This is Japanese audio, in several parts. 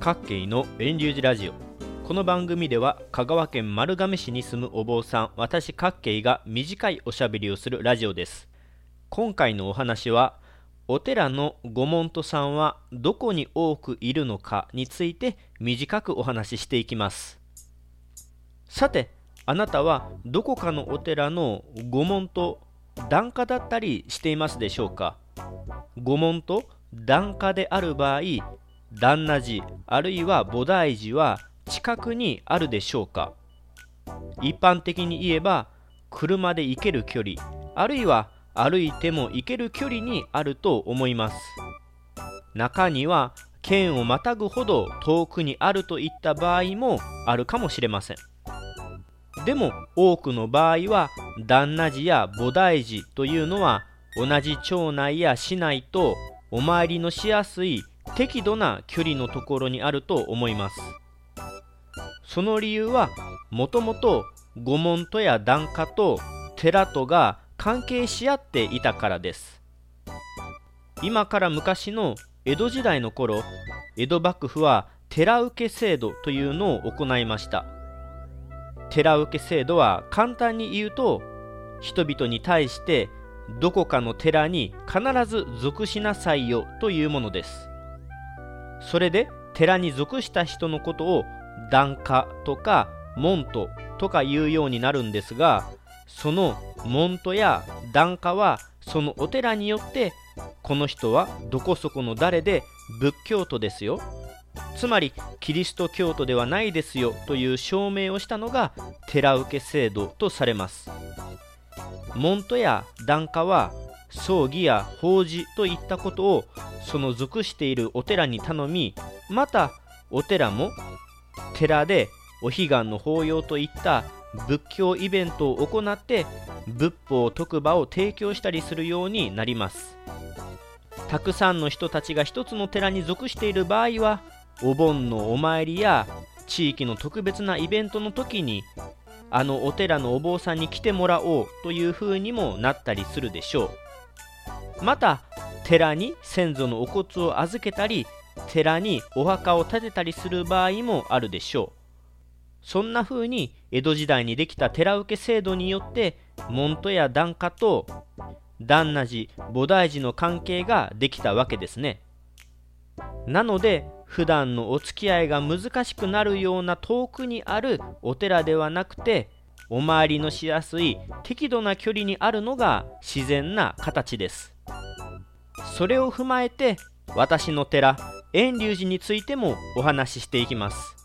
各県の遠流寺ラジオ。この番組では香川県丸亀市に住むお坊さん私各慶が短いおしゃべりをするラジオです。今回のお話はお寺の御門徒さんはどこに多くいるのかについて短くお話ししていきます。さてあなたはどこかのお寺の御門徒檀家だったりしていますでしょうか？御門と檀家である場合旦那寺あるいは菩提寺は近くにあるでしょうか？一般的に言えば車で行ける距離あるいは歩いても行ける距離にあると思います。中には県をまたぐほど遠くにあるといった場合もあるかもしれません。でも多くの場合は旦那寺や菩提寺というのは同じ町内や市内とお参りのしやすい適度な距離のところにあると思います。その理由はもともと御門徒や檀家と寺とが関係し合っていたからです。今から昔の江戸時代の頃江戸幕府は寺受け制度というのを行いました。寺受け制度は簡単に言うと人々に対してどこかの寺に必ず属しなさいよというものです。それで寺に属した人のことを檀家とか門徒とか言うようになるんですがその門徒や檀家はそのお寺によってこの人はどこそこの誰で仏教徒ですよ。つまりキリスト教徒ではないですよという証明をしたのが寺受け制度とされます。門徒や檀家は葬儀や法事といったことをその属しているお寺に頼みまたお寺も寺でお彼岸の法要といった仏教イベントを行って仏法特場を提供したりするようになります。たくさんの人たちが一つの寺に属している場合はお盆のお参りや地域の特別なイベントの時にあのお寺のお坊さんに来てもらおうという風にもなったりするでしょう。また寺に先祖のお骨を預けたり寺にお墓を建てたりする場合もあるでしょう。そんな風に江戸時代にできた寺受け制度によって門徒や檀家と旦那寺菩提寺の関係ができたわけですね。なので普段のお付き合いが難しくなるような遠くにあるお寺ではなくてお参りのしやすい適度な距離にあるのが自然な形です。それを踏まえて私の寺遠隆寺についてもお話ししていきます。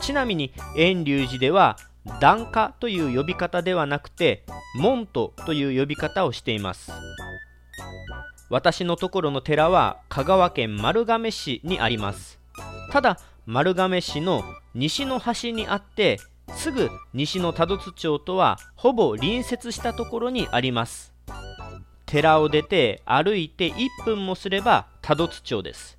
ちなみに遠隆寺では檀家という呼び方ではなくて門徒という呼び方をしています。私のところの寺は香川県丸亀市にあります。ただ丸亀市の西の端にあってすぐ西の多度津町とはほぼ隣接したところにあります。寺を出て歩いて1分もすれば多度津町です。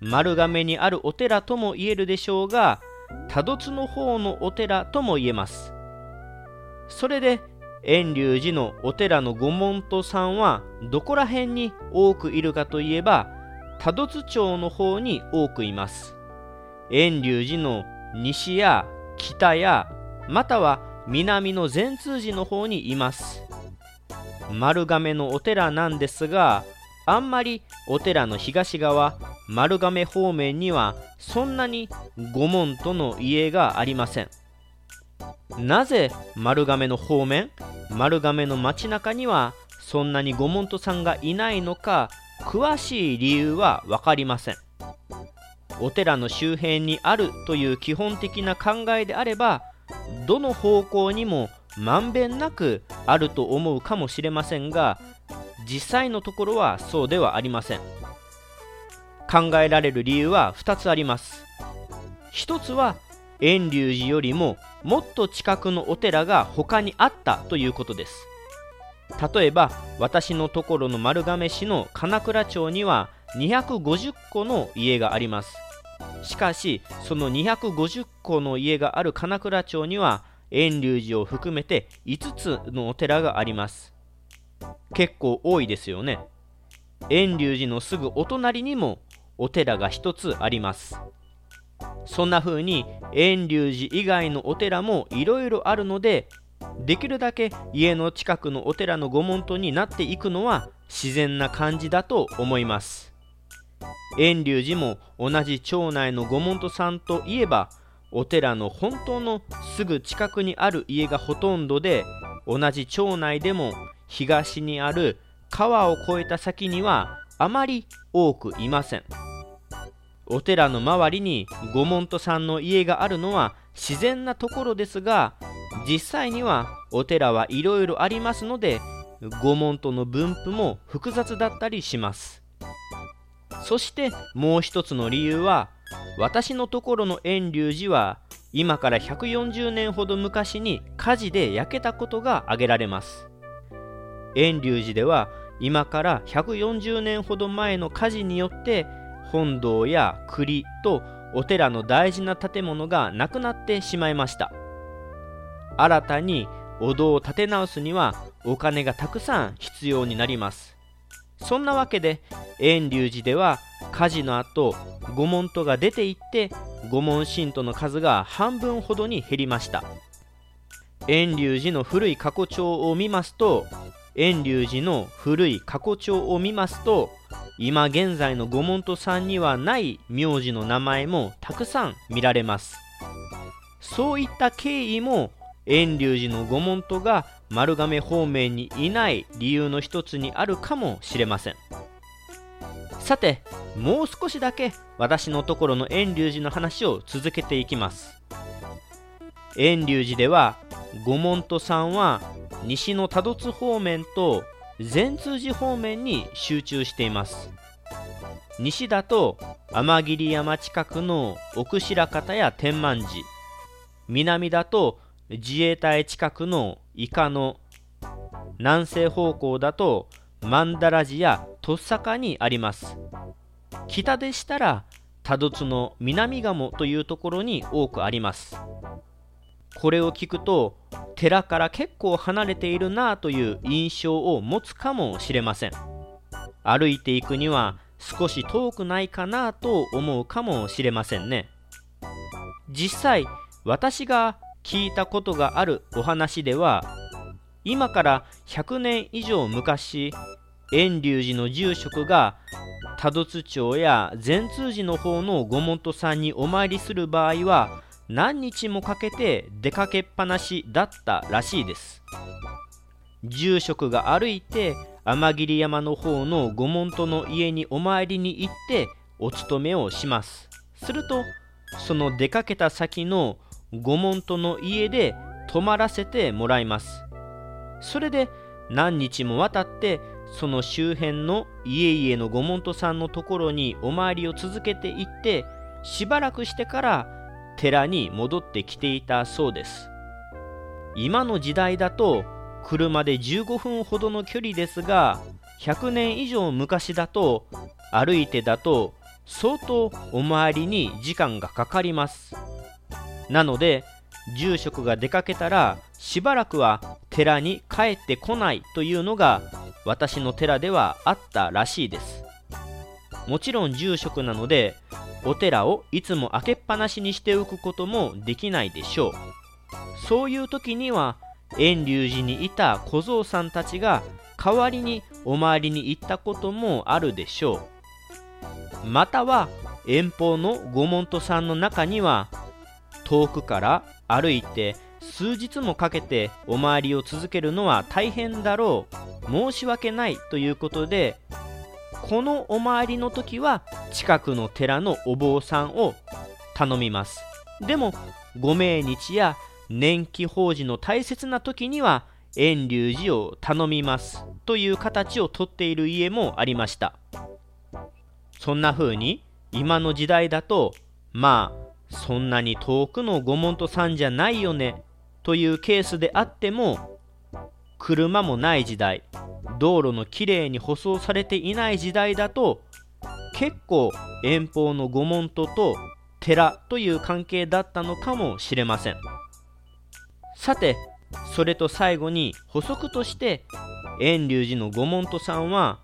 丸亀にあるお寺とも言えるでしょうが多度津の方のお寺とも言えます。それで遠隆寺のお寺の御門徒さんはどこら辺に多くいるかといえば多度津町の方に多くいます。遠隆寺の西や北やまたは南の善通寺の方にいます。丸亀のお寺なんですがあんまりお寺の東側丸亀方面にはそんなに御門徒の家がありません。なぜ丸亀の方面丸亀の街中にはそんなに御門徒さんがいないのか詳しい理由は分かりません。お寺の周辺にあるという基本的な考えであればどの方向にもまんべんなくあると思うかもしれませんが実際のところはそうではありません。考えられる理由は2つあります。1つは遠隆寺よりももっと近くのお寺が他にあったということです。例えば私のところの丸亀市の金倉町には250戸の家があります。しかしその250戸の家がある金倉町には遠隆寺を含めて5つのお寺があります。結構多いですよね。遠隆寺のすぐお隣にもお寺が一つあります。そんな風に遠隆寺以外のお寺もいろいろあるのでできるだけ家の近くのお寺の御門徒になっていくのは自然な感じだと思います。遠隆寺も同じ町内の御門徒さんといえばお寺の本当のすぐ近くにある家がほとんどで同じ町内でも東にある川を越えた先にはあまり多くいません。お寺の周りに御門徒さんの家があるのは自然なところですが実際にはお寺はいろいろありますので御門徒の分布も複雑だったりします。そしてもう一つの理由は私のところの遠隆寺は今から140年ほど昔に火事で焼けたことが挙げられます。遠隆寺では今から140年ほど前の火事によって本堂や栗とお寺の大事な建物がなくなってしまいました。新たにお堂を建て直すにはお金がたくさん必要になります。そんなわけで遠隆寺では火事の後御門徒が出て行って御門信徒の数が半分ほどに減りました。遠隆寺の古い過去帳を見ますと遠隆寺の古い過去帳を見ますと今現在の御門徒さんにはない名字の名前もたくさん見られます。そういった経緯も遠隆寺の御門徒が丸亀方面にいない理由の一つにあるかもしれません。さてもう少しだけ私のところの遠隆寺の話を続けていきます。遠隆寺では御門徒さんは西の多度津方面と善通寺方面に集中しています。西だと天霧山近くの奥白方や天満寺。南だと自衛隊近くの伊香野。南西方向だと曼荼羅寺やとっさかにあります。北でしたら多度津の南鴨というところに多くあります。これを聞くと寺から結構離れているなという印象を持つかもしれません。歩いていくには少し遠くないかなと思うかもしれませんね。実際私が聞いたことがあるお話では今から100年以上昔遠隆寺の住職が多度津町や善通寺の方の御門徒さんにお参りする場合は何日もかけて出かけっぱなしだったらしいです。住職が歩いて天霧山の方の御門徒の家にお参りに行ってお勤めをします。するとその出かけた先の御門徒の家で泊まらせてもらいます。それで何日もわたってその周辺の家々の御門徒さんのところにお参りを続けていってしばらくしてから寺に戻ってきていたそうです。今の時代だと車で15分ほどの距離ですが100年以上昔だと歩いてだと相当お参りに時間がかかります。なので住職が出かけたらしばらくは寺に帰ってこないというのが私の寺ではあったらしいです。もちろん住職なのでお寺をいつも開けっぱなしにしておくこともできないでしょう。そういう時には遠隆寺にいた小僧さんたちが代わりにお参りに行ったこともあるでしょう。または遠方の御門徒さんの中には遠くから歩いて数日もかけてお参りを続けるのは大変だろう。申し訳ないということでこのお参りの時は近くの寺のお坊さんを頼みます。でもご命日や年季法事の大切な時には遠隆寺を頼みますという形をとっている家もありました。そんな風に今の時代だとまあそんなに遠くの御門徒さんじゃないよね。というケースであっても車もない時代道路のきれいに舗装されていない時代だと結構遠方の御門徒と寺という関係だったのかもしれません。さてそれと最後に補足として遠隆寺の御門徒さんは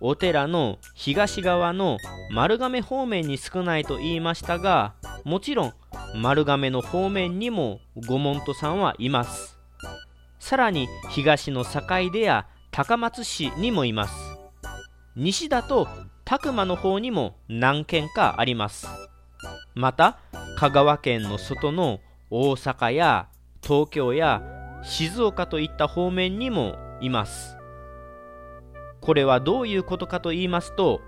お寺の東側の丸亀方面に少ないと言いましたがもちろん丸亀の方面にも御門徒さんはいます。さらに東の坂出や高松市にもいます。西だと宅間の方にも何軒かあります。また香川県の外の大阪や東京や静岡といった方面にもいます。これはどういうことかと言いますと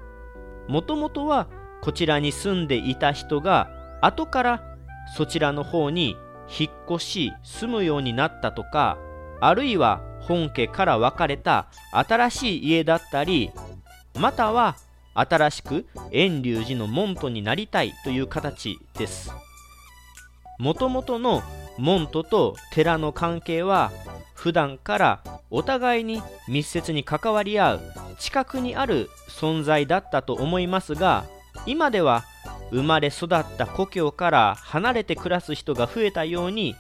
もともとはこちらに住んでいた人が後からそちらの方に引っ越し住むようになったとかあるいは本家から別れた新しい家だったりまたは新しく遠隆寺の門徒になりたいという形です。もともとの門徒と寺の関係は普段からお互いに密接に関わり合う近くにある存在だったと思いますが今では生まれ育った故郷から離れて暮らす人が増えたように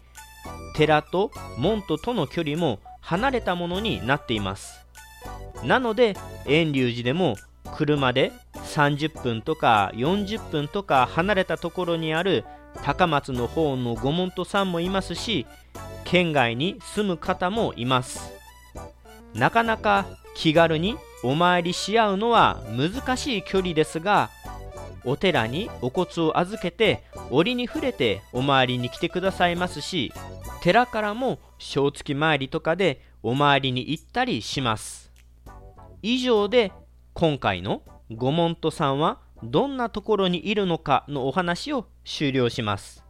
寺と門徒との距離も離れたものになっています。なので遠隆寺でも車で30分とか40分とか離れたところにある高松の方の御門徒さんもいますし県外に住む方もいます。なかなか気軽にお参りし合うのは難しい距離ですがお寺にお骨を預けて折に触れてお参りに来てくださいますし寺からも正月参りとかでお参りに行ったりします。以上で今回の御門徒さんはどんなところにいるのかのお話を終了します。